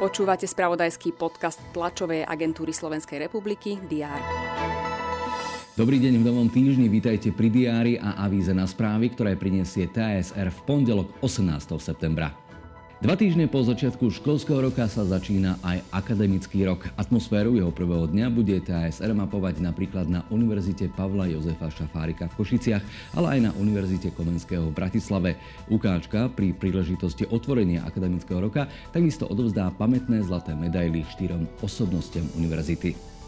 Počúvate spravodajský podcast tlačovej agentúry Slovenskej republiky DR. Dobrý deň v novom týždni, vítajte pri diári a avíze na správy, ktoré prinesie TSR v pondelok 18. septembra. Dva týždne po začiatku školského roka sa začína aj akademický rok. Atmosféru jeho prvého dňa bude TASR mapovať napríklad na Univerzite Pavla Jozefa Šafárika v Košiciach, ale aj na Univerzite Komenského v Bratislave. Ukáčka pri príležitosti otvorenia akademického roka takisto odovzdá pamätné zlaté medaily štyrom osobnostiam univerzity.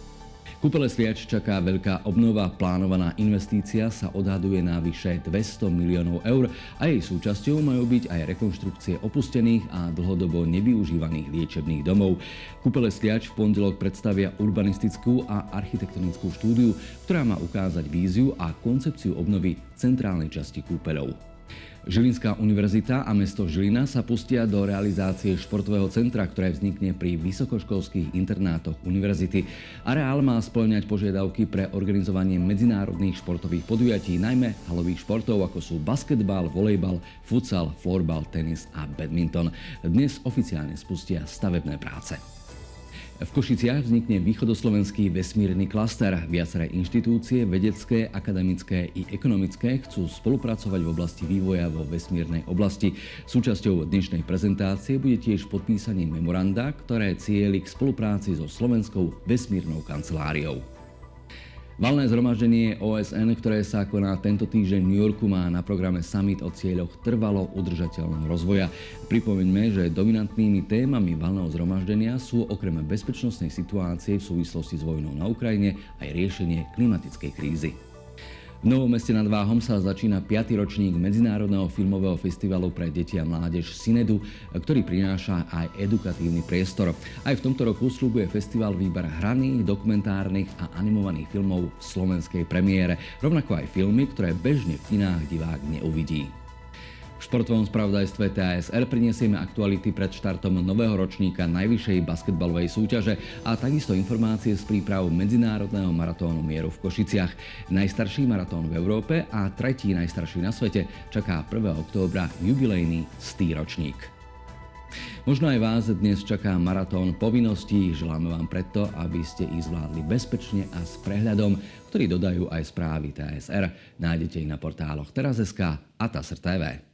Kúpele Sliač čaká veľká obnova. Plánovaná investícia sa odhaduje na vyše 200 miliónov eur a jej súčasťou majú byť aj rekonštrukcie opustených a dlhodobo nevyužívaných liečebných domov. Kúpele Sliač v pondelok predstavia urbanistickú a architektonickú štúdiu, ktorá má ukázať víziu a koncepciu obnovy centrálnej časti kúpeľov. Žilinská univerzita a mesto Žilina sa pustia do realizácie športového centra, ktoré vznikne pri vysokoškolských internátoch univerzity. Areál má splňať požiadavky pre organizovanie medzinárodných športových podujatí, najmä halových športov ako sú basketbal, volejbal, futsal, florbal, tenis a badminton. Dnes oficiálne spustia stavebné práce. V Košiciach vznikne východoslovenský vesmírny klaster. Viaceré inštitúcie, vedecké, akademické i ekonomické chcú spolupracovať v oblasti vývoja vo vesmírnej oblasti. Súčasťou dnešnej prezentácie bude tiež podpísanie memoranda, ktoré cieli k spolupráci so Slovenskou vesmírnou kanceláriou. Valné zhromaždenie OSN, ktoré sa koná tento týždeň v New Yorku, má na programe summit o cieľoch trvalo udržateľného rozvoja. Pripomeňme, že dominantnými témami valného zhromaždenia sú okrem bezpečnostnej situácie v súvislosti s vojnou na Ukrajine aj riešenie klimatickej krízy. V Novom meste nad Váhom sa začína 5. ročník Medzinárodného filmového festivalu pre deti a mládež Sinedu, ktorý prináša aj edukatívny priestor. Aj v tomto roku slúbuje festival výber hraných, dokumentárnych a animovaných filmov v slovenskej premiére, rovnako aj filmy, ktoré bežne v kinách divák neuvidí. Športovom spravodajstve TASR prinesieme aktuality pred štartom nového ročníka najvyššej basketbalovej súťaže a takisto informácie z príprav Medzinárodného maratónu mieru v Košiciach. Najstarší maratón v Európe a tretí najstarší na svete čaká 1. októbra jubilejný stý ročník. Možno aj vás dnes čaká maratón povinností. Želáme vám preto, aby ste ich zvládli bezpečne a s prehľadom, ktorý dodajú aj správy TSR. Nájdete ich na portáloch teraz.sk a TASR TV.